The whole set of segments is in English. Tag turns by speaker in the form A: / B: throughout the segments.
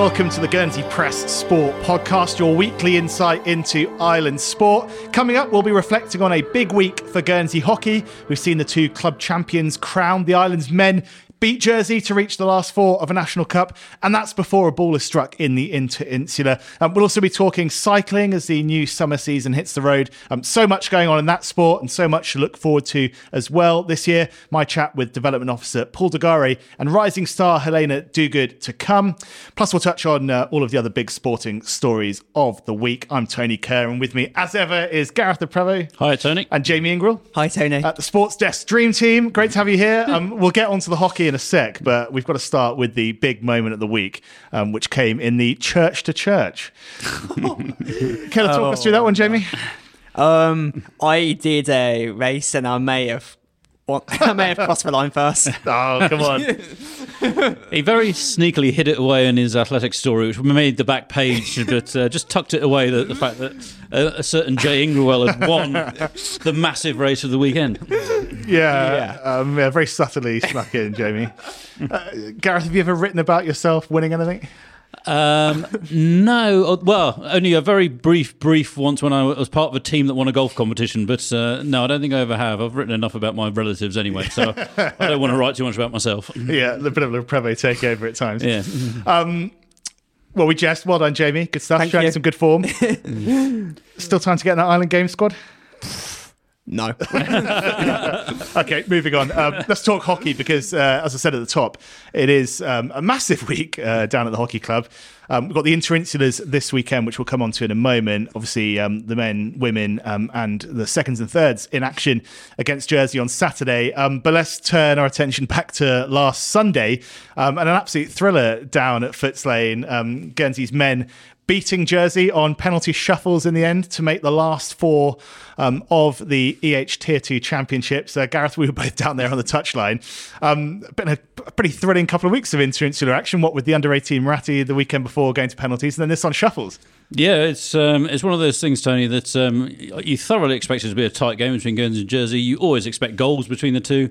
A: Welcome to the Guernsey Press Sport podcast, your weekly insight into island sport. Coming up, we'll be reflecting on a big week for Guernsey hockey. We've seen the two club champions crowned, the island's men beat Jersey to reach the last four of a national cup, and that's before a ball is struck in the Inter-Insular. Um, we'll also be talking cycling as the new summer season hits the road. Um, so much going on in that sport, and so much to look forward to as well this year. My chat with Development Officer Paul De Garis and rising star Helena Duguid to come. Plus, we'll touch on uh, all of the other big sporting stories of the week. I'm Tony Curr, and with me, as ever, is Gareth Le Prevost.
B: Hi, Tony.
A: And Jamie Ingrouille.
C: Hi, Tony.
A: At the Sports Desk Dream Team. Great to have you here. Um, we'll get onto the hockey in a sec, but we've got to start with the big moment of the week, um, which came in the church to church. Can I talk us through that one, Jamie?
C: Um, I did a race and I may have. Well, I may have crossed the line first.
A: Oh, come on.
B: He very sneakily hid it away in his athletic story, which made the back page, but uh, just tucked it away. The, the fact that a, a certain Jay Ingrouille had won the massive race of the weekend.
A: Yeah, Um, yeah very subtly snuck in, Jamie. Uh, Gareth, have you ever written about yourself winning anything?
B: Um, no, uh, well, only a very brief, brief once when I was part of a team that won a golf competition. But uh, no, I don't think I ever have. I've written enough about my relatives anyway, so I don't want to write too much about myself.
A: Yeah, a bit of a Prevost takeover at times.
B: Yeah.
A: Well, we jest. Well done, Jamie. Good stuff.
C: Thank
A: Showing
C: you.
A: some good form. Still time to get in that Island Game squad?
C: No.
A: Okay, moving on. Um, let's talk hockey because, uh, as I said at the top, it is um, a massive week uh, down at the hockey club. Um, we've got the Interinsulars this weekend, which we'll come on to in a moment. Obviously, um, the men, women, um, and the seconds and thirds in action against Jersey on Saturday. Um, but let's turn our attention back to last Sunday um, and an absolute thriller down at Footes Lane. Um, Guernsey's men beating Jersey on penalty shuffles in the end to make the last four um, of the EH Tier 2 championships. Uh, Gareth, we were both down there on the touchline. Um, been a, pretty thrilling couple of weeks of interinsular action, what with the under 18 Marathi the weekend before going to penalties, and then this on shuffles.
B: Yeah, it's um, it's one of those things, Tony, that um, you thoroughly expect it to be a tight game between Guernsey and Jersey. You always expect goals between the two.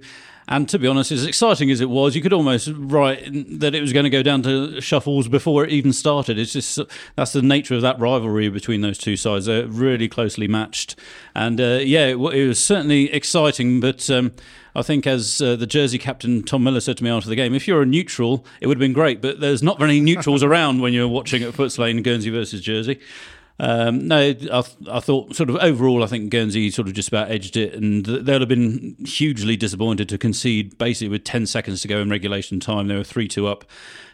B: And to be honest, as exciting as it was, you could almost write that it was going to go down to shuffles before it even started. It's just that's the nature of that rivalry between those two sides. They're really closely matched, and uh, yeah, it, it was certainly exciting. But um, I think, as uh, the Jersey captain Tom Miller said to me after the game, if you're a neutral, it would have been great. But there's not many neutrals around when you're watching at Footes Lane, Guernsey versus Jersey. Um, no, I, th- I thought sort of overall, I think Guernsey sort of just about edged it, and they'd have been hugely disappointed to concede basically with 10 seconds to go in regulation time. They were 3 2 up.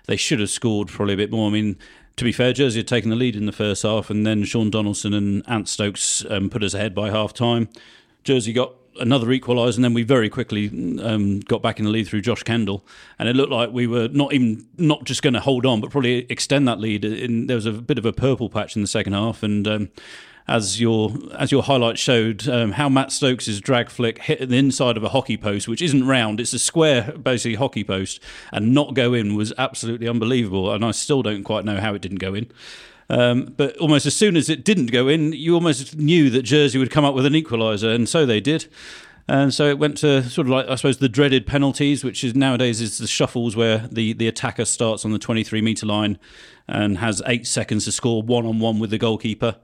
B: They should have scored probably a bit more. I mean, to be fair, Jersey had taken the lead in the first half, and then Sean Donaldson and Ant Stokes um, put us ahead by half time. Jersey got another equaliser, and then we very quickly um, got back in the lead through Josh Kendall, and it looked like we were not even not just going to hold on, but probably extend that lead. In, there was a bit of a purple patch in the second half, and. Um, as your as your highlight showed, um, how Matt Stokes' drag flick hit the inside of a hockey post, which isn't round, it's a square, basically hockey post, and not go in was absolutely unbelievable. And I still don't quite know how it didn't go in. Um, but almost as soon as it didn't go in, you almost knew that Jersey would come up with an equaliser, and so they did. And so it went to sort of like I suppose the dreaded penalties, which is nowadays is the shuffles where the, the attacker starts on the 23 metre line and has eight seconds to score one on one with the goalkeeper.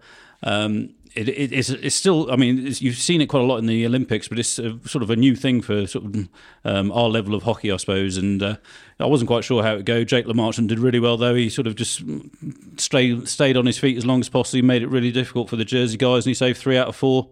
B: Um, it, it, it's, it's still, I mean, you've seen it quite a lot in the Olympics, but it's a, sort of a new thing for sort of um, our level of hockey, I suppose. And uh, I wasn't quite sure how it would go. Jake Le Marchand did really well, though. He sort of just stayed, stayed on his feet as long as possible. He made it really difficult for the Jersey guys, and he saved three out of four.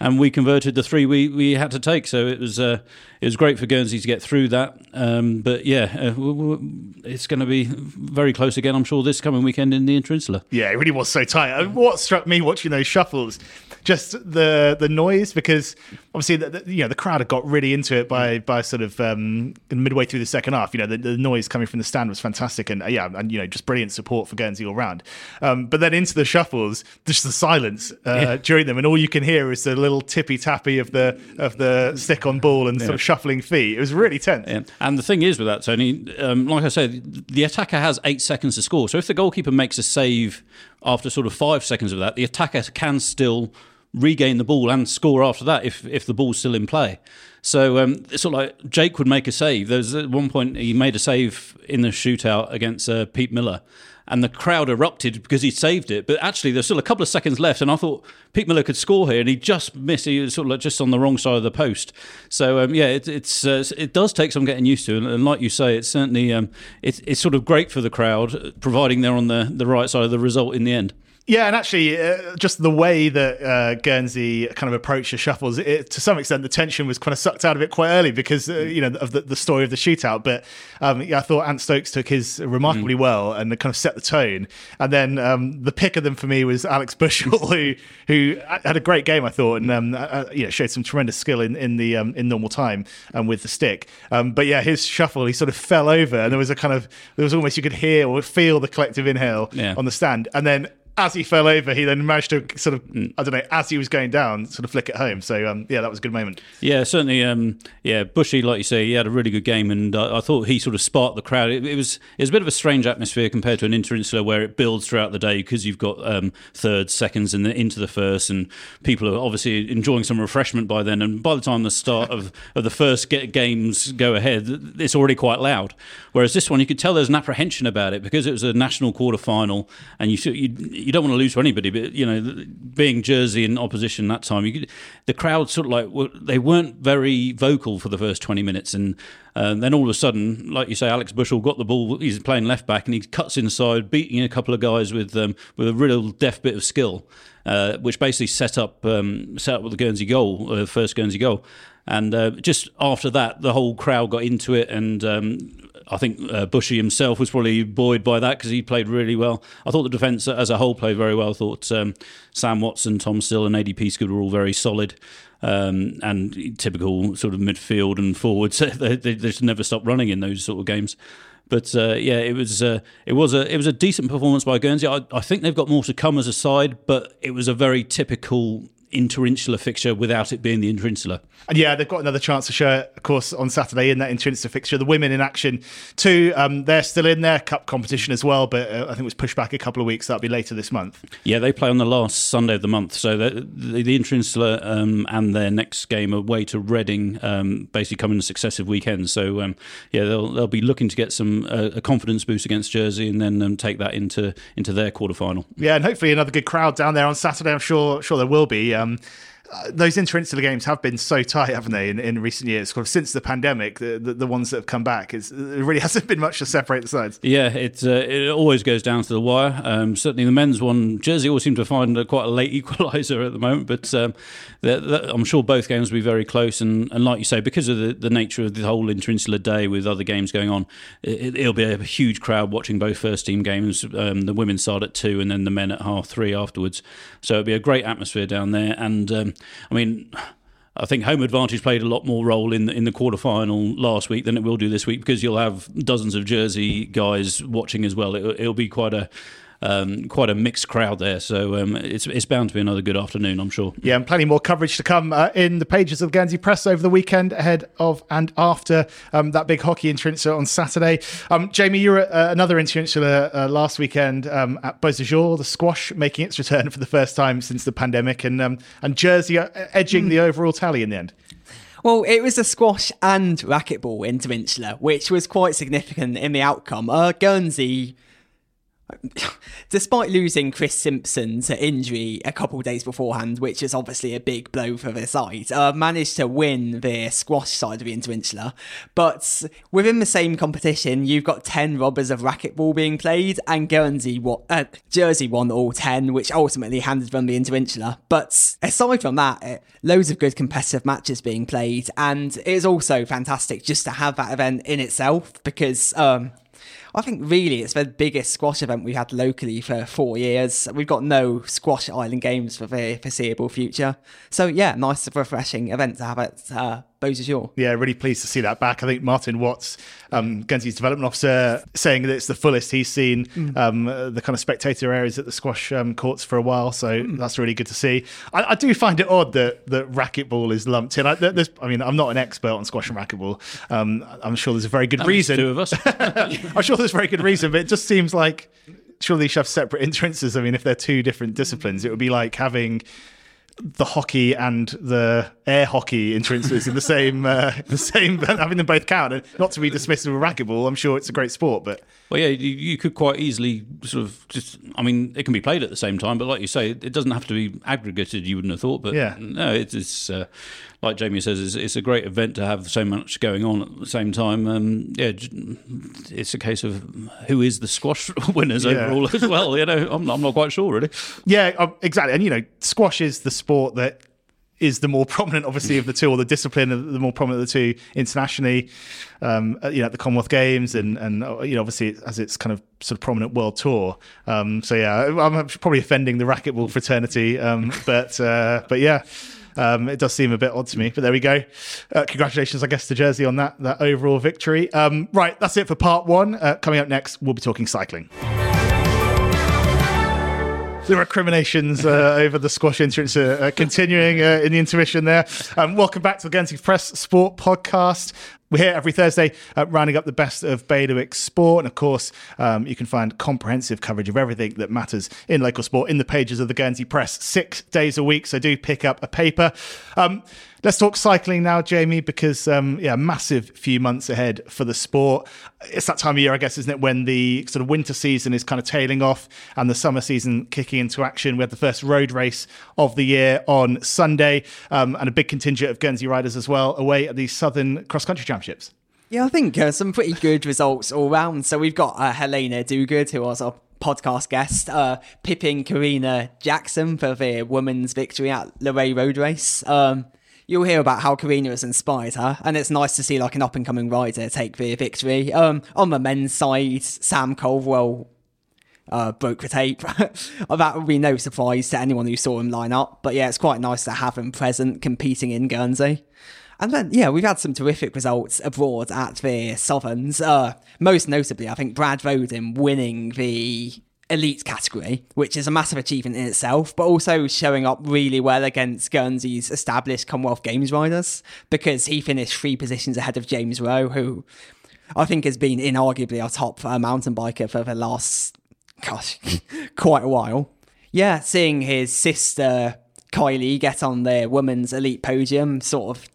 B: And we converted the three we, we had to take, so it was uh, it was great for Guernsey to get through that. Um, but yeah, uh, it's going to be very close again, I'm sure, this coming weekend in the Interinsular.
A: Yeah, it really was so tight. Uh, What struck me watching those shuffles, just the the noise, because obviously the, the, you know the crowd had got really into it by by sort of um, midway through the second half. You know the, the noise coming from the stand was fantastic, and uh, yeah, and you know just brilliant support for Guernsey all round. Um, but then into the shuffles, just the silence uh, during them, and all you can hear is the little tippy tappy of the of the stick on ball and sort of shuffling feet. It was really tense.
B: Yeah. And the thing is with that, Tony, um, like I said, the attacker has eight seconds to score. So if the goalkeeper makes a save after sort of five seconds of that, the attacker can still regain the ball and score after that if if the ball's still in play. So um, it's sort of like Jake would make a save. There's at one point he made a save in the shootout against uh, Pete Miller, and the crowd erupted because he saved it. But actually, there's still a couple of seconds left, and I thought Pete Miller could score here, and he just missed. He was sort of like just on the wrong side of the post. So um, yeah, it, it's uh, it does take some getting used to, and, and like you say, it's certainly um, it's it's sort of great for the crowd, providing they're on the the right side of the result in the end.
A: Yeah, and actually, uh, just the way that uh, Guernsey kind of approached the shuffles, it, to some extent, the tension was kind of sucked out of it quite early because uh, you know of the, the, story of the shootout. But um, yeah, I thought Ant Stokes took his remarkably mm. well and kind of set the tone. And then um, the pick of them for me was Alex Bushell, who who had a great game, I thought, and um, you know showed some tremendous skill in in the um, in normal time and with the stick. Um, but yeah, his shuffle, he sort of fell over, and there was a kind of there was almost you could hear or feel the collective inhale yeah. on the stand, and then as he fell over, he then managed to sort of, I don't know, as he was going down, sort of flick it home. So, um, yeah, that was a good moment.
B: Yeah, certainly. Um, yeah, Bushy, like you say, he had a really good game, and uh, I thought he sort of sparked the crowd. It, it, was it was a bit of a strange atmosphere compared to an interinsular where it builds throughout the day because you've got um, thirds, seconds, and into the first, and people are obviously enjoying some refreshment by then. And by the time the start of, of the first games go ahead, it's already quite loud. Whereas this one, you could tell there's an apprehension about it because it was a national quarter final, and you you you don't want to lose to anybody, but you know, being Jersey in opposition that time, could, the crowd sort of like they weren't very vocal for the first twenty minutes, and uh, then all of a sudden, like you say, Alex Bushell got the ball. He's playing left back, and he cuts inside, beating a couple of guys with um, with a real deft bit of skill, uh, which basically set up um, set up with the Guernsey goal, uh, first Guernsey goal. And uh, just after that, the whole crowd got into it, and um, I think uh, Bushy himself was probably buoyed by that because he played really well. I thought the defence as a whole played very well. I thought um, Sam Watson, Tom Still, and ADP Peasgood were all very solid. Um, and typical sort of midfield and forwards, they, they, just never stop running in those sort of games. But uh, yeah, it was uh, it was a it was a decent performance by Guernsey. I, I, think they've got more to come as a side, but it was a very typical interinsular fixture without it being the interinsular.
A: And yeah, they've got another chance to show it, of course, on Saturday in that interinsular fixture. The women in action too. Um, they're still in their cup competition as well, but uh, I think it was pushed back a couple of weeks. That'll be later this month.
B: Yeah, they play on the last Sunday of the month. So the, the, the interinsular um, and their next game away to Reading um, basically come in successive weekends. So um, yeah, they'll they'll be looking to get some uh, a confidence boost against Jersey and then um, take that into into their quarter final.
A: Yeah, and hopefully another good crowd down there on Saturday. I'm sure sure there will be. Um, those interinsular games have been so tight, haven't they, in, in recent years? Kind of since the pandemic, the, the, the ones that have come back, it really hasn't been much to separate the sides.
B: Yeah, it uh, it always goes down to the wire. Um, certainly, the men's one, Jersey always seem to find a, quite a late equaliser at the moment, but um, I'm sure both games will be very close. And, and like you say, because of the, the nature of the whole interinsular day with other games going on, it, will be a huge crowd watching both first team games. Um, the women's side at two, and then the men at half three afterwards. So it'll be a great atmosphere down there, and um, I mean, I think home advantage played a lot more role in the, in the quarter final last week than it will do this week because you'll have dozens of Jersey guys watching as well. It, will be quite a um, quite a mixed crowd there. So um, it's it's bound to be another good afternoon, I'm sure.
A: Yeah, and plenty more coverage to come uh, in the pages of the Guernsey Press over the weekend, ahead of and after um, that big hockey interinsular on Saturday. Um, Jamie, you were at uh, another interinsular uh, last weekend um, at Beausejour, the squash making its return for the first time since the pandemic, and um, and Jersey uh, edging mm. the overall tally in the end.
C: Well, it was a squash and racquetball interinsular, which was quite significant in the outcome. Uh, Guernsey Despite losing Chris Simpson to injury a couple days beforehand, which is obviously a big blow for the side, uh, managed to win the squash side of the Interinsular. But within the same competition, you've got 10 rubbers of racquetball being played, and Guernsey, uh, Jersey won all 10, which ultimately handed them the Interinsular. But aside from that, uh, loads of good competitive matches being played, and it is also fantastic just to have that event in itself because um, I think really it's the biggest squash event we've had locally for four years. We've got no squash island games for the foreseeable future. So yeah, nice, refreshing event to have at uh, Beausejour.
A: Yeah, really pleased to see that back. I think Martin Watts, um, Guernsey's development officer, saying that it's the fullest he's seen mm. um, the kind of spectator areas at the squash um, courts for a while. So mm. that's really good to see. I, I, do find it odd that that racquetball is lumped in. I, I mean, I'm not an expert on squash and racquetball. Um, I'm sure there's a very good
B: that
A: reason.
B: Two of us.
A: I'm sure there's a very good reason, but it just seems like surely they should have separate entrances. I mean, if they're two different disciplines, it would be like having the hockey and the air hockey entrances in the same uh, the same having them both count. And not to be dismissive of racquetball i'm sure it's a great sport but
B: well yeah you, you, could quite easily sort of just i mean it can be played at the same time but like you say it doesn't have to be aggregated you wouldn't have thought but
A: yeah.
B: no it's, it's uh, like jamie says it's, it's, a great event to have so much going on at the same time um, yeah it's a case of who is the squash winners yeah. overall as well you know I'm, I'm not quite sure really
A: yeah um, exactly and you know squash is the sport that is the more prominent, obviously, of the two, or the discipline of the more prominent of the two internationally. Um, you know, at the Commonwealth Games, and and uh, you know, obviously, as its kind of sort of prominent world tour. Um, so yeah, I'm probably offending the racquetball fraternity, um, but uh, but yeah. Um, it does seem a bit odd to me, but there we go. Uh, congratulations, I guess, to Jersey on that that overall victory. Um, right, that's it for part one. Uh, coming up next, we'll be talking cycling the recriminations uh, over the squash entrance are continuing uh, in the intermission there. Um, welcome back to the Guernsey Press Sport Podcast. We're here every Thursday uh, rounding up the best of Bailiwick sport. And of course, um, you can find comprehensive coverage of everything that matters in local sport in the pages of the Guernsey Press six days a week. So do pick up a paper. Um, Let's talk cycling now, Jamie, because um, yeah, massive few months ahead for the sport. It's that time of year, I guess, isn't it, when the sort of winter season is kind of tailing off and the summer season kicking into action. We had the first road race of the year on Sunday, um, and a big contingent of Guernsey riders as well away at the Southern Cross Country Championships.
C: Yeah, I think uh, some pretty good results all round. So we've got uh, Helena Duguid, who was our podcast guest, uh, pipping Karina Jackson for the women's victory at Luray Road Race. Um, you'll hear about how Karina has inspired her, and it's nice to see like an up and coming rider take the victory. Um, on the men's side, Sam Culverwell uh, broke the tape. that would be no surprise to anyone who saw him line up. But yeah, it's quite nice to have him present competing in Guernsey. And then, yeah, we've had some terrific results abroad at the Southerns. Uh, most notably, I think Brad Roden winning the elite category, which is a massive achievement in itself, but also showing up really well against Guernsey's established Commonwealth Games riders because he finished three positions ahead of James Rowe, who I think has been inarguably our top uh, mountain biker for the last, gosh, quite a while. Yeah, seeing his sister Kylie get on the women's elite podium, sort of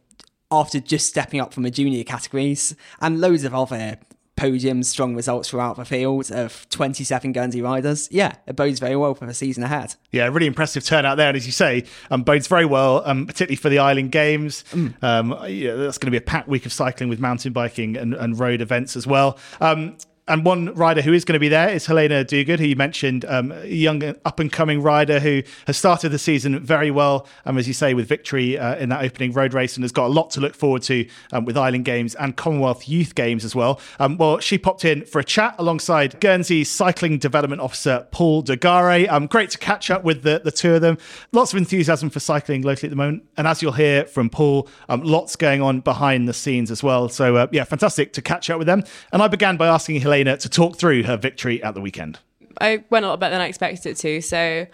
C: after just stepping up from the junior categories, and loads of other podiums, strong results throughout the field of 27 Guernsey riders. Yeah, it bodes very well for the season ahead.
A: Yeah, really impressive turnout there. And as you say, um, bodes very well, um, particularly for the Island Games. Mm. Um, yeah, that's going to be a packed week of cycling with mountain biking and, and road events as well. Um, and one rider who is going to be there is Helena Duguid, who you mentioned, um, a young up and coming rider who has started the season very well, um, as you say, with victory uh, in that opening road race and has got a lot to look forward to um, with Island Games and Commonwealth Youth Games as well. Um, well, she popped in for a chat alongside Guernsey's cycling development officer, Paul De Garis. Um, great to catch up with the, the two of them. Lots of enthusiasm for cycling locally at the moment. And as you'll hear from Paul, um, lots going on behind the scenes as well. So, uh, yeah, fantastic to catch up with them. And I began by asking Helena to talk through her victory at the weekend.
D: I went a lot better than I expected it to. So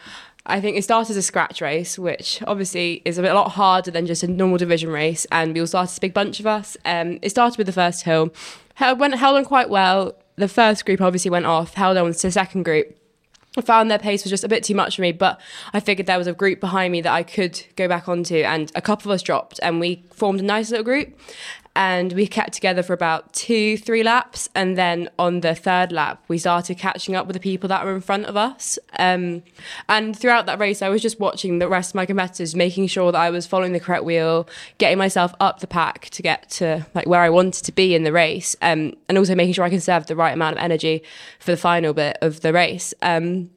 D: I think it started as a scratch race, which obviously is a, bit, a lot harder than just a normal division race. And we all started a big bunch of us. Um, it started with the first hill. Held, went, held on quite well. The first group obviously went off, held on to the second group. I found their pace was just a bit too much for me, but I figured there was a group behind me that I could go back onto, and a couple of us dropped, and we formed a nice little group and we kept together for about two, three laps. And then on the third lap, we started catching up with the people that were in front of us. Um, and throughout that race, I was just watching the rest of my competitors, making sure that I was following the correct wheel, getting myself up the pack to get to like where I wanted to be in the race, um, and also making sure I conserved the right amount of energy for the final bit of the race. Um,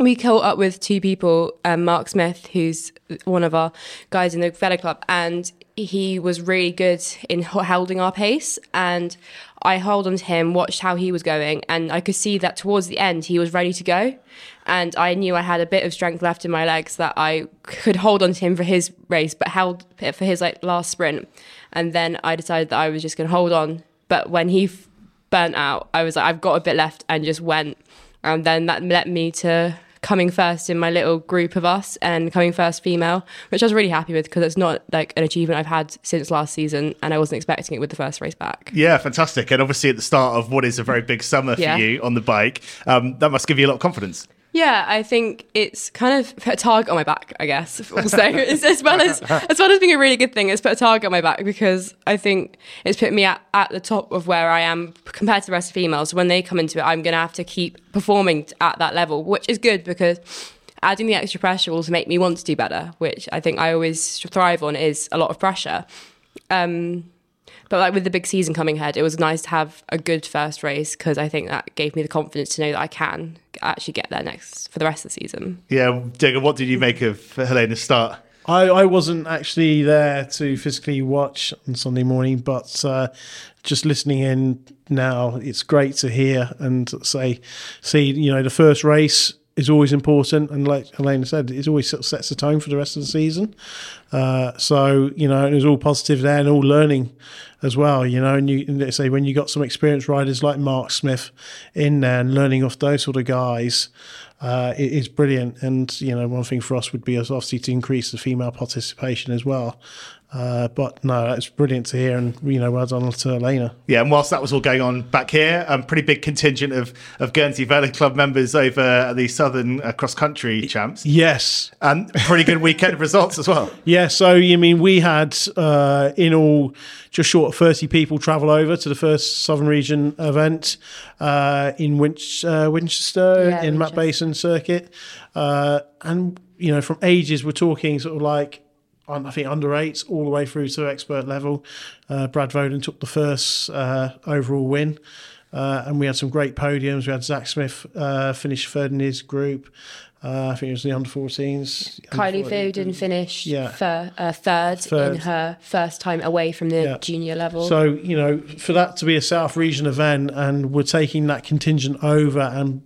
D: we caught up with two people, um, Mark Smith, who's one of our guys in the Velo Club, and he was really good in holding our pace and I held on to him, watched how he was going, and I could see that towards the end he was ready to go. And I knew I had a bit of strength left in my legs that I could hold on to him for his race, but held for his like last sprint. And then I decided that I was just going to hold on. But when he f- burnt out, I was like, I've got a bit left, and just went. And then that led me to coming first in my little group of us and coming first female, which I was really happy with because it's not like an achievement I've had since last season and I wasn't expecting it with the first race back.
A: Yeah, fantastic. And obviously at the start of what is a very big summer for yeah. you on the bike, um, that must give you a lot of confidence.
D: Yeah, I think it's kind of put a target on my back. I guess also as, as well as as well as being a really good thing, it's put a target on my back because I think it's put me at, at the top of where I am compared to the rest of females. When they come into it, I'm going to have to keep performing at that level, which is good because adding the extra pressure will make me want to do better, which I think I always thrive on is a lot of pressure. Um, but like with the big season coming ahead, it was nice to have a good first race because I think that gave me the confidence to know that I can actually get there next for the rest of the season.
A: Yeah, Diego, what did you make of Helena's start?
E: I, I wasn't actually there to physically watch on Sunday morning, but uh, just listening in now, it's great to hear and say, see, you know, the first race is always important, and like Helena said, it always sort of sets the tone for the rest of the season. Uh, so you know, it was all positive there and all learning as well. You know, and you and say when you got some experienced riders like Mark Smith in there and learning off those sort of guys. Uh, it is brilliant, and you know one thing for us would be obviously to increase the female participation as well. Uh, but no, it's brilliant to hear, and you know, well done to Elena.
A: Yeah, and whilst that was all going on back here, a um, pretty big contingent of, of Guernsey Velo Club members over at the Southern uh, Cross Country Champs.
E: Yes,
A: and pretty good weekend results as well.
E: Yeah, so you mean we had uh, in all just short of thirty people travel over to the first Southern Region event uh, in Winch- uh, Winchester
D: Yeah,
E: in Matt
D: Winchester.
E: Basin Circuit, uh, and you know from ages we're talking sort of like on, I think under eights all the way through to expert level. Uh, Brad Voden took the first uh, overall win. Uh, and we had some great podiums. We had Zach Smith uh, finish third in his group. Uh, I think it was the under 14s.
D: Kylie Foden finished
E: Yeah.
D: uh, third,
E: Third.
D: in her first time away from the
E: Yeah.
D: junior level.
E: So, you know, for that to be a South Region event and we're taking that contingent over and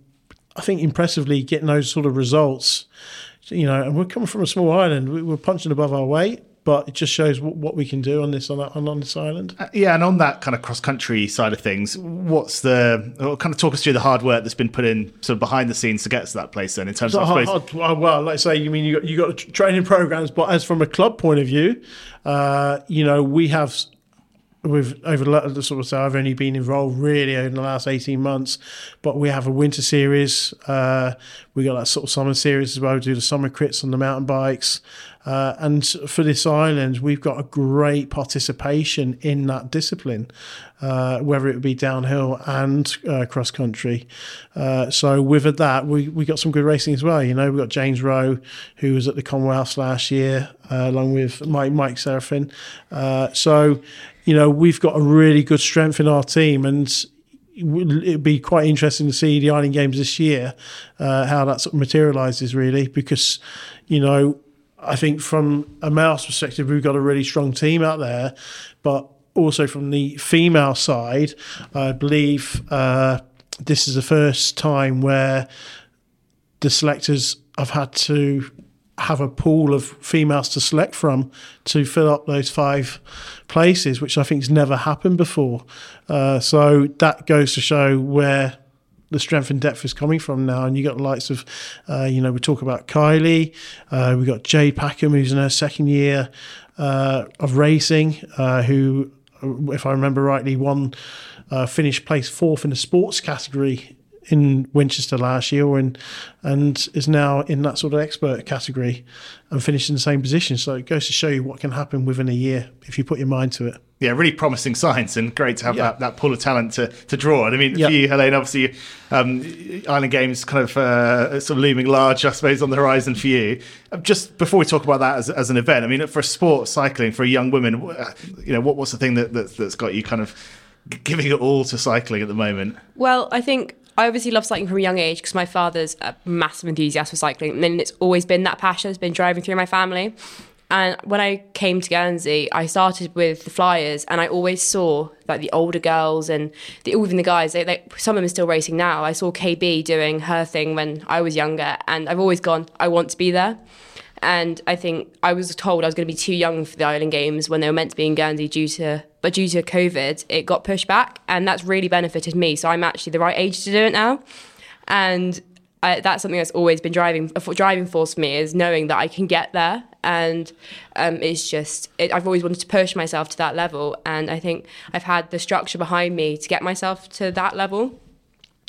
E: I think impressively getting those sort of results, you know, and we're coming from a small island, we- we're punching above our weight, but it just shows what, what we can do on this on, that, on this island.
A: Uh, yeah, and on that kind of cross country side of things, what's the kind of talk us through the hard work that's been put in sort of behind the scenes to get us to that place then in terms
E: So
A: of
E: hard,
A: suppose
E: hard- well, like I say, you mean you got you got training programs, but as from a club point of view, uh, you know, we have we've over the sort of say I've only been involved really in the last eighteen months, but we have a winter series. Uh, we got that sort of summer series as well. We do the summer crits on the mountain bikes. Uh, and for this island, we've got a great participation in that discipline, uh, whether it be downhill and uh, cross country. Uh, so with that, we, we got some good racing as well. You know, we got James Rowe, who was at the Commonwealth last year, uh, along with Mike Mike Seraphin. So, you know, we've got a really good strength in our team, and it'd be quite interesting to see the Island Games this year, uh, how that sort of materialises really, because you know I think from a male's perspective we've got a really strong team out there, but also from the female side, I believe uh, this is the first time where the selectors have had to have a pool of females to select from to fill up those five places, which I think has never happened before. Uh, so that goes to show where the strength and depth is coming from now. And you got the likes of, uh, you know, we talk about Kylie, uh, we got Jade Packham, who's in her second year uh, of racing, uh, who, if I remember rightly, won, uh, finished place fourth in the sports category in Winchester last year and and is now in that sort of expert category and finished in the same position. So it goes to show you what can happen within a year if you put your mind to it.
A: yeah, really promising signs and great to have
E: Yeah.
A: that, that pool of talent to, to draw on. I mean,
E: Yeah.
A: for you, Helene, obviously, um, Island Games kind of uh, sort of looming large, I suppose, on the horizon for you. Uh, Just before we talk about that as, as an event, I mean, for a sport cycling, for a young woman, you know, what, what's the thing that, that's, that's got you kind of giving it all to cycling at the moment?
D: Well, I think I obviously love cycling from a young age because my father's a massive enthusiast for cycling, and then it's always been that passion that's been driving through my family. And when I came to Guernsey, I started with the flyers, and I always saw like the older girls and the, even the guys. They, they, some of them are still racing now. I saw KB doing her thing when I was younger, and I've always gone, I want to be there. And I think I was told I was going to be too young for the Island Games when they were meant to be in Guernsey due to, but due to COVID, it got pushed back, and that's really benefited me. So I'm actually the right age to do it now, and I, that's something that's always been driving a driving force for me is knowing that I can get there, and um, it's just it, I've always wanted to push myself to that level, and I think I've had the structure behind me to get myself to that level.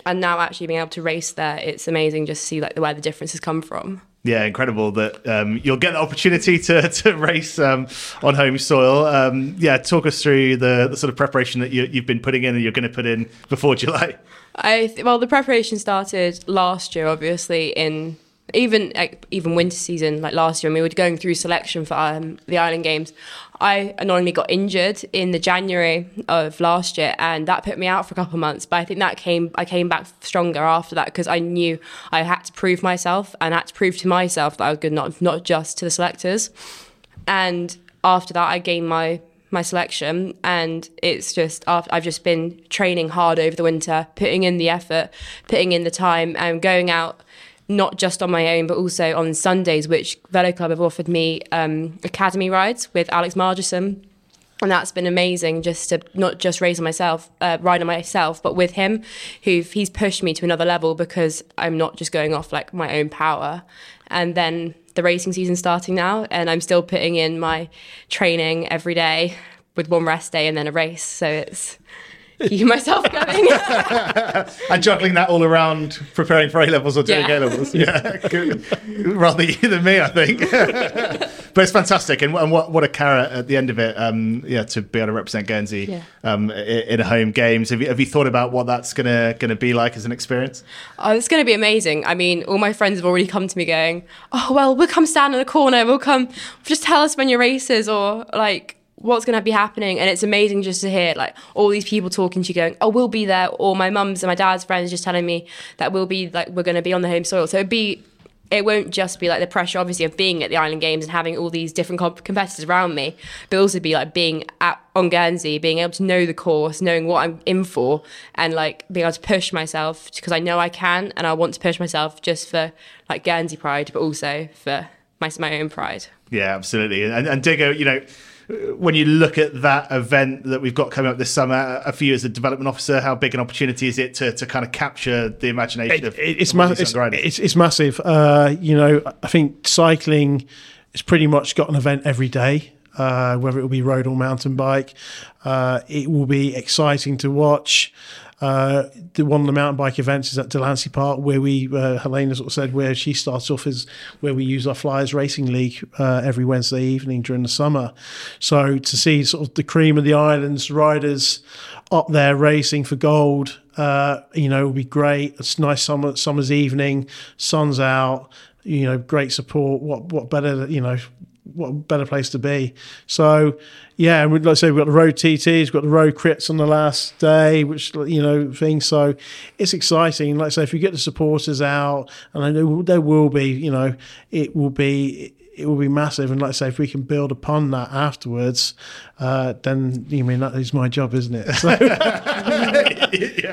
D: and now actually being able to race there, it's amazing just to see like where the differences come from.
A: Yeah, incredible that um, you'll get the opportunity to, to race um, on home soil. Um, yeah, talk us through the, the sort of preparation that you, you've been putting in and you're going to put in before July.
D: I th- well, the preparation started last year, obviously in even like, even winter season, like last year, we were going through selection for um, the Island Games. I annoyingly got injured in the January of last year, and that put me out for a couple of months. But I think that came I came back stronger after that because I knew I had to prove myself and had to prove to myself that I was good, not not just to the selectors. And after that, I gained my my selection and it's just after I've just been training hard over the winter putting in the effort putting in the time and going out not just on my own but also on Sundays which Velo Club have offered me um, academy rides with Alex Margison and that's been amazing just to not just raise on myself uh, ride on myself but with him who he's pushed me to another level because I'm not just going off like my own power and then the racing season starting now, and I'm still putting in my training every day with one rest day and then a race. So it's keeping myself going.
A: and juggling that all around preparing for A levels or doing
D: Yeah.
A: A levels. Yeah, rather you than me, I think. but it's fantastic, and, and what what a carrot at the end of it. Um, yeah, to be able to represent Guernsey
D: Yeah.
A: um, in home games. Have you, have you thought about what that's gonna gonna be like as an experience?
D: Oh, it's going to be amazing. I mean, all my friends have already come to me going, "Oh, well, we'll come stand in the corner. We'll come. Just tell us when your race is, or like what's going to be happening." And it's amazing just to hear like all these people talking to you, going, "Oh, we'll be there," or my mum's and my dad's friends just telling me that we'll be like we're going to be on the home soil. So it'd be. It won't just be like the pressure, obviously, of being at the Island Games and having all these different comp- competitors around me, but also be like being at on Guernsey, being able to know the course, knowing what I'm in for, and like being able to push myself because I know I can, and I want to push myself just for like Guernsey pride, but also for my my own pride.
A: Yeah, absolutely. And, and Diggo, you know, when you look at that event that we've got coming up this summer, a few as a development officer, how big an opportunity is it to, to kind of capture the imagination
E: It-
A: of,
E: it- it's,
A: of
E: ma- it's, it's it's massive. Uh, you know, I think cycling has pretty much got an event every day, uh, whether it will be road or mountain bike. Uh, it will be exciting to watch. Uh, the one of the mountain bike events is at Delancey Park, where we uh, Helena sort of said where she starts off is where we use our Flyers Racing League uh, every Wednesday evening during the summer. So to see sort of the cream of the islands riders up there racing for gold, uh, you know, will be great. It's a nice summer summer's evening, sun's out, you know, great support. What what better, you know, what better place to be? So, yeah, and we'd like I say we've got the road TTs, we've got the road crits on the last day, which you know thing. So it's exciting. Like I say, if you get the supporters out, and I know there will be, you know, it will be. It will be massive, and like I say, if we can build upon that afterwards, uh, then you mean that is my job, isn't it? So,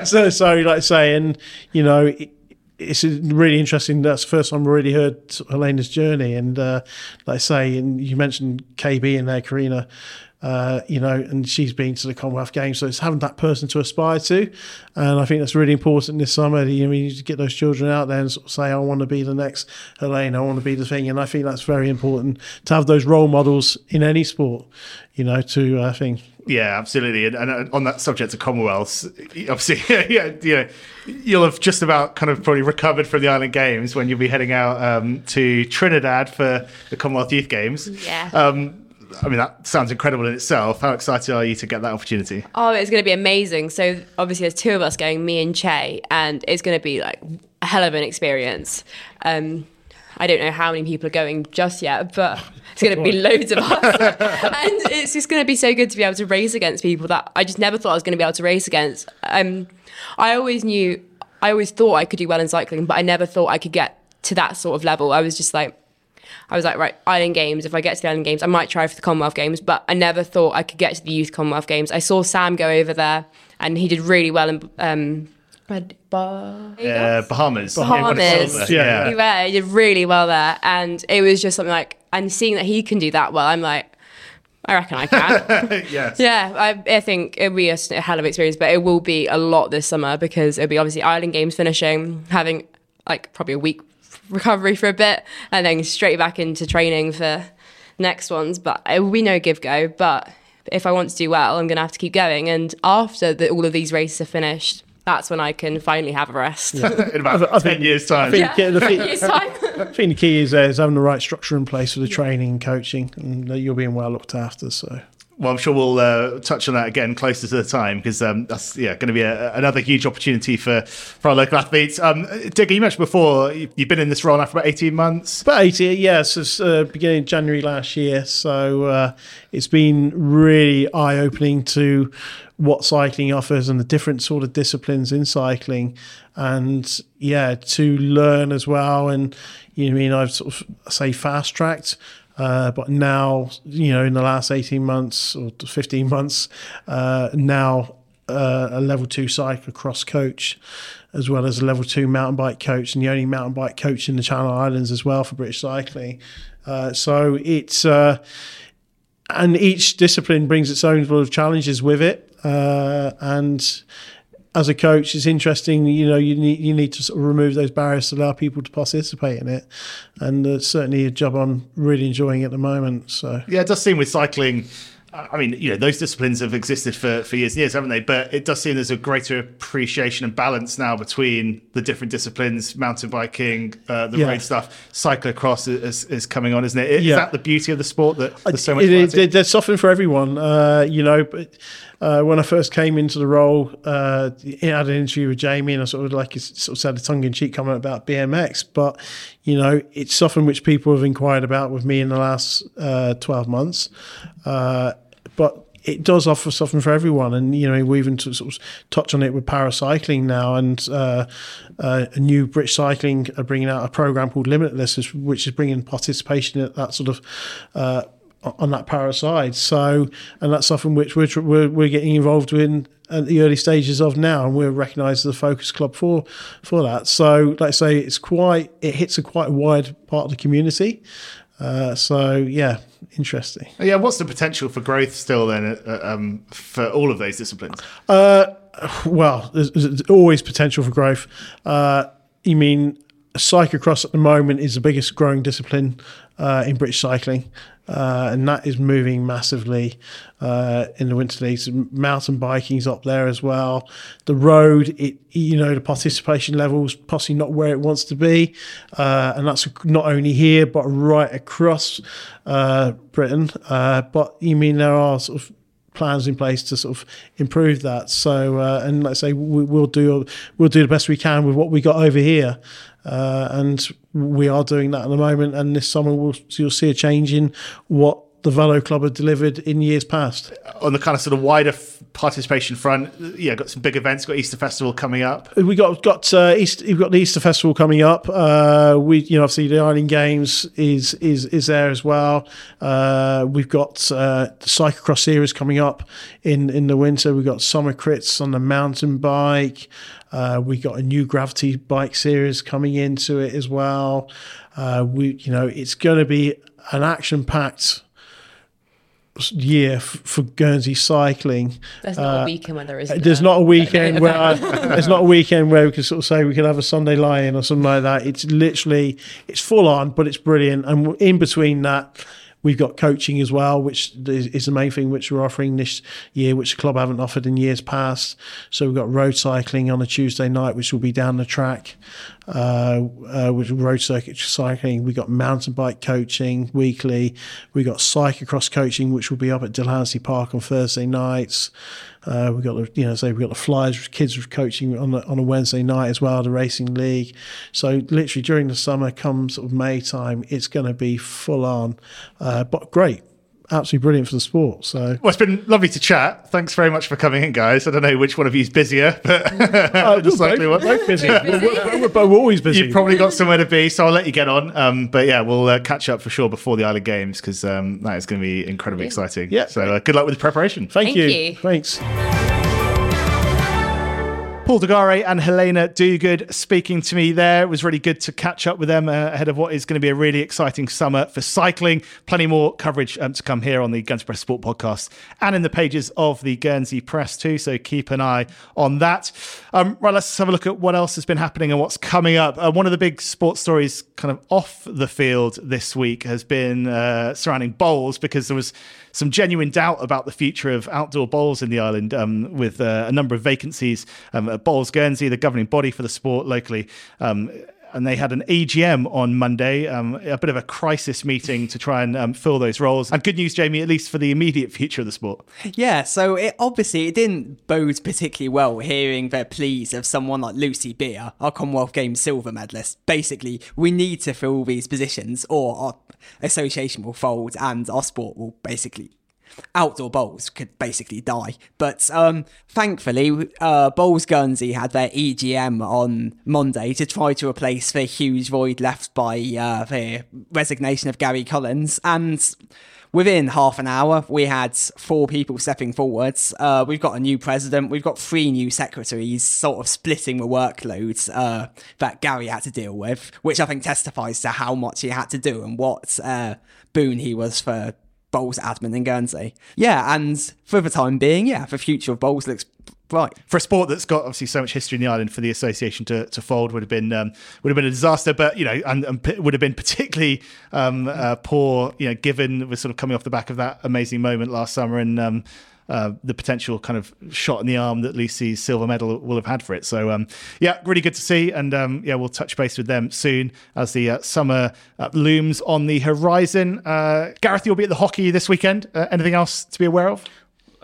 E: so, so like I say, and you know, it, it's really interesting. That's the first time I've really heard Helena's journey, and uh, like I say, and you mentioned KB and there, Karina. Uh, you know, and she's been to the Commonwealth Games, so it's having that person to aspire to, and I think that's really important this summer. You mean to get those children out there and sort of say, "I want to be the next Helena, I want to be the thing," and I think that's very important to have those role models in any sport. You know, to I think
A: Yeah, absolutely. And, and uh, on that subject of Commonwealths, obviously, yeah, you know, you'll have just about kind of probably recovered from the Island Games when you'll be heading out um, to Trinidad for the Commonwealth Youth Games.
D: Yeah.
A: Um, I mean, that sounds incredible in itself. How excited are you to get that opportunity?
D: Oh, it's going to be amazing. So obviously, there's two of us going, me and Che, and it's going to be like a hell of an experience. Um, I don't know how many people are going just yet, but it's going to be loads of us, and it's just going to be so good to be able to race against people that I just never thought I was going to be able to race against. Um, I always knew, I always thought I could do well in cycling, but I never thought I could get to that sort of level. I was just like. I was like, right, Island Games. If I get to the Island Games, I might try for the Commonwealth Games, but I never thought I could get to the Youth Commonwealth Games. I saw Sam go over there, and he did really well in um, Red Bar.
A: Uh, Bahamas. Yeah,
D: Bahamas.
A: silver.
E: Yeah.
D: He, went- he did really well there, and it was just something like, and seeing that he can do that well, I'm like, I reckon I can.
A: yes.
D: yeah, I, I think it'll be a hell of an experience, but it will be a lot this summer because it'll be obviously Island Games finishing, having like probably a week recovery for a bit, and then straight back into training for next ones. But it will be no give go. But if I want to do well, I'm going to have to keep going. And after the, all of these races are finished, that's when I can finally have a rest.
A: in about
E: I
A: 10
E: think-
A: years' time.
E: I think, yeah, the thing-
D: It's time.
E: I think the key is, uh, is having the right structure in place for the training and coaching, and that you're being well looked after. So
A: Well, I'm sure we'll uh, touch on that again closer to the time because um, that's yeah going to be a, another huge opportunity for, for our local athletes. Um, Digger, you mentioned before you- you've been in this role now for about 18 months.
E: About 80, yes, it's uh, beginning of January last year. So uh, it's been really eye opening to what cycling offers and the different sort of disciplines in cycling. And yeah, to learn as well. And you know, I mean, I've sort of say fast tracked. Uh, but now, you know, in the last 18 months or 15 months, uh, now uh, a level two cyclocross coach, as well as a level two mountain bike coach, and the only mountain bike coach in the Channel Islands as well for British cycling. Uh, so it's uh, and each discipline brings its own sort of challenges with it, uh, and as a coach, it's interesting. You know, you need you need to sort of remove those barriers to allow people to participate in it, and uh, certainly a job I'm really enjoying at the moment. So
A: Yeah, it does seem with cycling. I mean, you know, those disciplines have existed for, for years and years, haven't they? But it does seem there's a greater appreciation and balance now between the different disciplines, mountain biking, uh, the
E: Yeah.
A: road stuff, cyclocross is, is coming on, isn't it? Is
E: Yeah.
A: that the beauty of the sport that there's so much
E: It- it- there's something for everyone, uh, you know. But uh, when I first came into the role, uh, I had an interview with Jamie, and I sort of like sort of said a tongue in cheek comment about BMX, but you know, it's something which people have inquired about with me in the last uh, twelve months. Uh, but it does offer something for everyone, and you know we even sort of touch on it with paracycling now, and uh, uh, a new British Cycling are bringing out a program called Limitless, which- which is bringing participation at that sort of uh, on that para side. So, and that's something which we're, we're, we're getting involved in at the early stages of now, and we're recognised as a focus club for for that. So, like I say, it's quite it hits a quite wide part of the community. Uh, so, yeah, interesting.
A: yeah, what's the potential for growth still then uh, um, for all of those disciplines?
E: well, there's, there's always potential for growth. Uh, you mean cyclocross at the moment is the biggest growing discipline uh, in British cycling, uh, and that is moving massively uh, in the winter leagues. Mountain biking's up there as well. The road, it you know, the participation levels possibly not where it wants to be, uh, and that's not only here but right across uh, Britain. Uh, but you mean there are sort of plans in place to sort of improve that. So, uh, and let's say we, we'll do we'll do the best we can with what we got over here, uh, and we are doing that at the moment. And this summer, we'll you'll see a change in what the Velo Club have delivered in years past.
A: On the kind of sort of wider f- participation front, yeah, got some big events, got Easter Festival coming up.
E: We got got uh, East, we've got the Easter Festival coming up. Uh, we you know obviously the Island Games is is is there as well. Uh, we've got uh, the cyclocross series coming up in in the winter. We've got summer crits on the mountain bike. Uh, we got a new gravity bike series coming into it as well. Uh, we you know it's going to be an action packed year f- for Guernsey cycling.
D: There's not a uh, weekend where there isn't.
E: There's not a weekend where I, there's not a weekend where we can sort of say we can have a Sunday lie-in or something like that. It's literally it's full on, but it's brilliant. And in between that, we've got coaching as well, which is, the main thing which we're offering this year, which the club haven't offered in years past. So we've got road cycling on a Tuesday night, which will be down the track, uh, uh, with road circuit cycling. We've got mountain bike coaching weekly. We've got cyclocross coaching, which will be up at Delancey Park on Thursday nights. Uh, we got the you know say we got the flyers kids coaching on the, on a Wednesday night as well, the racing league. So literally during the summer, come sort of May time, it's going to be full on, uh, but great, absolutely brilliant for the sport. So
A: Well, it's been lovely to chat. Thanks very much for coming in, guys. I don't know which one of you is busier, but the cycling one.
E: both busy. we're, we're, we're, we're always busy.
A: You've probably got somewhere to be, so I'll let you get on. Um, but yeah, we'll uh, catch up for sure before the Island Games because um, that is going to be incredibly exciting.
E: Yeah.
A: So uh, good luck with the preparation.
E: Thank,
D: Thank
E: you.
D: you.
E: Thanks.
A: Paul De Garis and Helena Duguid speaking to me there. It was really good to catch up with them uh, ahead of what is going to be a really exciting summer for cycling. Plenty more coverage um, to come here on the Guernsey Press Sport podcast and in the pages of the Guernsey Press too. So keep an eye on that. Um, right, let's have a look at what else has been happening and what's coming up. Uh, one of the big sports stories kind of off the field this week has been uh, surrounding bowls because there was some genuine doubt about the future of outdoor bowls in the island, um, with uh, a number of vacancies um, at Bowls Guernsey, the governing body for the sport locally. Um, and they had an AGM on Monday, um, a bit of a crisis meeting to try and um, fill those roles. And good news, Jamie, at least for the immediate future of the sport.
C: Yeah, so it obviously it didn't bode particularly well hearing the pleas of someone like Lucy Beere, our Commonwealth Games silver medalist. Basically, we need to fill these positions, or our association will fold, and our sport will basically outdoor bowls could basically die. But um, thankfully, uh, Bowls Guernsey had their EGM on Monday to try to replace the huge void left by uh, the resignation of Gary Collins. And within half an hour, we had four people stepping forwards. Uh, we've got a new president. We've got three new secretaries, sort of splitting the workloads uh, that Gary had to deal with, which I think testifies to how much he had to do and what uh, boon he was for Bowls admin in Guernsey. Yeah, and for the time being, yeah, the future of Bowls looks bright.
A: For a sport that's got obviously so much history in the island, for the association to, to fold would have been um, would have been a disaster. But you know, and, and would have been particularly um, uh, poor. You know, given we're sort of coming off the back of that amazing moment last summer and. Um, uh, the potential kind of shot in the arm that Lucy's silver medal will have had for it. So, um, yeah, really good to see. And um, yeah, we'll touch base with them soon as the uh, summer uh, looms on the horizon. Uh, Gareth, you'll be at the hockey this weekend. Uh, anything else to be aware of?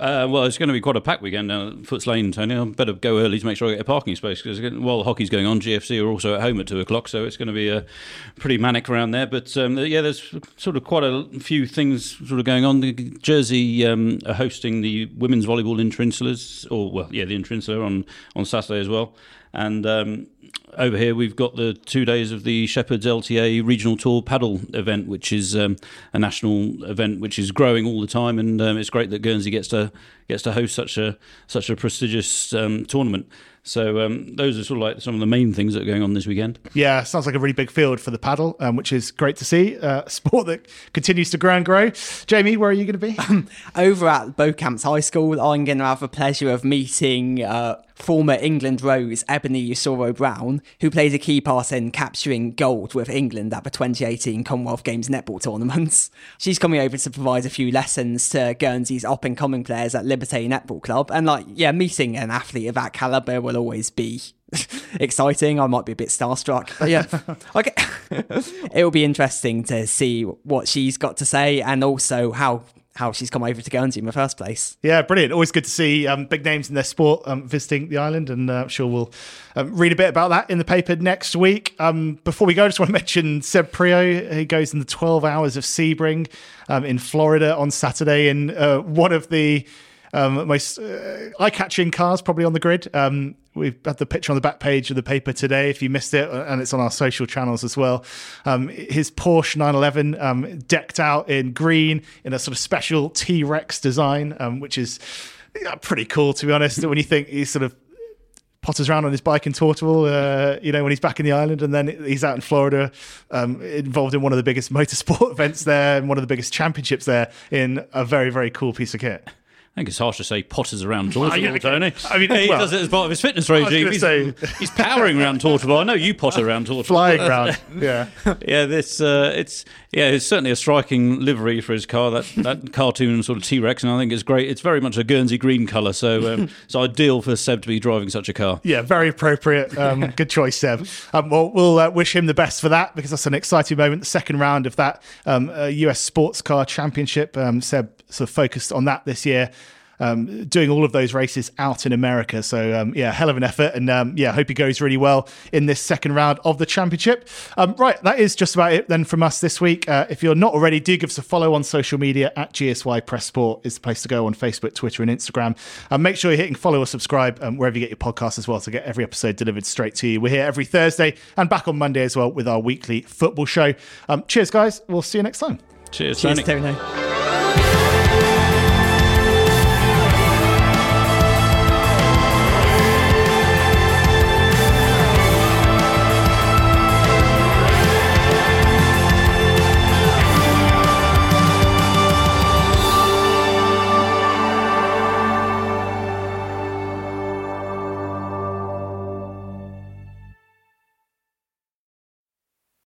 B: Uh, well, it's going to be quite a packed weekend down at Footes Lane, Tony. I better go early to make sure I get a parking space because while the hockey's going on, GFC are also at home at two o'clock, so it's going to be a pretty manic around there. But um, yeah, there's sort of quite a few things sort of going on. The Jersey um, are hosting the women's volleyball interinsulars, or well, yeah, the interinsular on on Saturday as well, and um, over here we've got the two days of the Shepherds LTA Regional Tour Padel event, which is um, a national event which is growing all the time, and um, it's great that Guernsey gets to gets to host such a such a prestigious um, tournament. So um, those are sort of like some of the main things that are going on this weekend.
A: Yeah, sounds like a really big field for the paddle, um, which is great to see. Uh, sport that continues to grow and grow. Jamie, where are you going to be?
C: Over at Beaucamps High School, I'm going to have the pleasure of meeting uh, former England Rose Ebony Usoro Brown, who played a key part in capturing gold with England at the 2018 Commonwealth Games netball tournaments. She's coming over to provide a few lessons to Guernsey's up and coming players at Liberté Netball Club. And, like, yeah, meeting an athlete of that calibre will always be exciting. I might be a bit starstruck, but yeah, okay. it will be interesting to see what she's got to say and also how how she's come over to Guernsey in the first place.
A: Yeah, brilliant. Always good to see um, big names in their sport um, visiting the island, and uh, I'm sure we'll um, read a bit about that in the paper next week. Um, before we go, I just want to mention Seb Priaulx. He goes in the 12 hours of Sebring um, in Florida on Saturday in uh, one of the um, most uh, eye-catching cars probably on the grid. Um, we've had the picture on the back page of the paper today. If you missed it, and it's on our social channels as well. Um, his Porsche 911 um, decked out in green in a sort of special T-Rex design, um, which is pretty cool to be honest. when you think he's sort of potters around on his bike in Torteval, uh, you know, when he's back in the island, and then he's out in Florida, um, involved in one of the biggest motorsport events there and one of the biggest championships there in a very, very cool piece of kit.
B: I think it's harsh to say potters around Torteval,
A: yeah.
B: Tony.
A: I mean,
B: he
A: well,
B: does it as part of his fitness regime. He's,
A: say-
B: he's powering around Torteval. I know you potter around Torteval.
A: Flying round, yeah.
B: yeah, this uh, it's yeah, it's certainly a striking livery for his car. That that cartoon sort of T Rex, and I think it's great. It's very much a Guernsey green colour, so um, it's ideal for Seb to be driving such a car.
A: Yeah, very appropriate. Um, good choice, Seb. Um, well, we'll uh, wish him the best for that because that's an exciting moment. The second round of that um, uh, US Sports Car Championship. Um, Seb sort of focused on that this year. Um, doing all of those races out in America. So, um, yeah, hell of an effort. And um, yeah, hope he goes really well in this second round of the championship. Um, right, that is just about it then from us this week. Uh, if you're not already, do give us a follow on social media at GSY Press Sport is the place to go on Facebook, Twitter, and Instagram. And make sure you're hitting follow or subscribe um, wherever you get your podcast as well to get every episode delivered straight to you. We're here every Thursday and back on Monday as well with our weekly football show. Um, cheers, guys. We'll see you next time.
B: Cheers,
C: Cheers,
B: Tony.
C: Tony.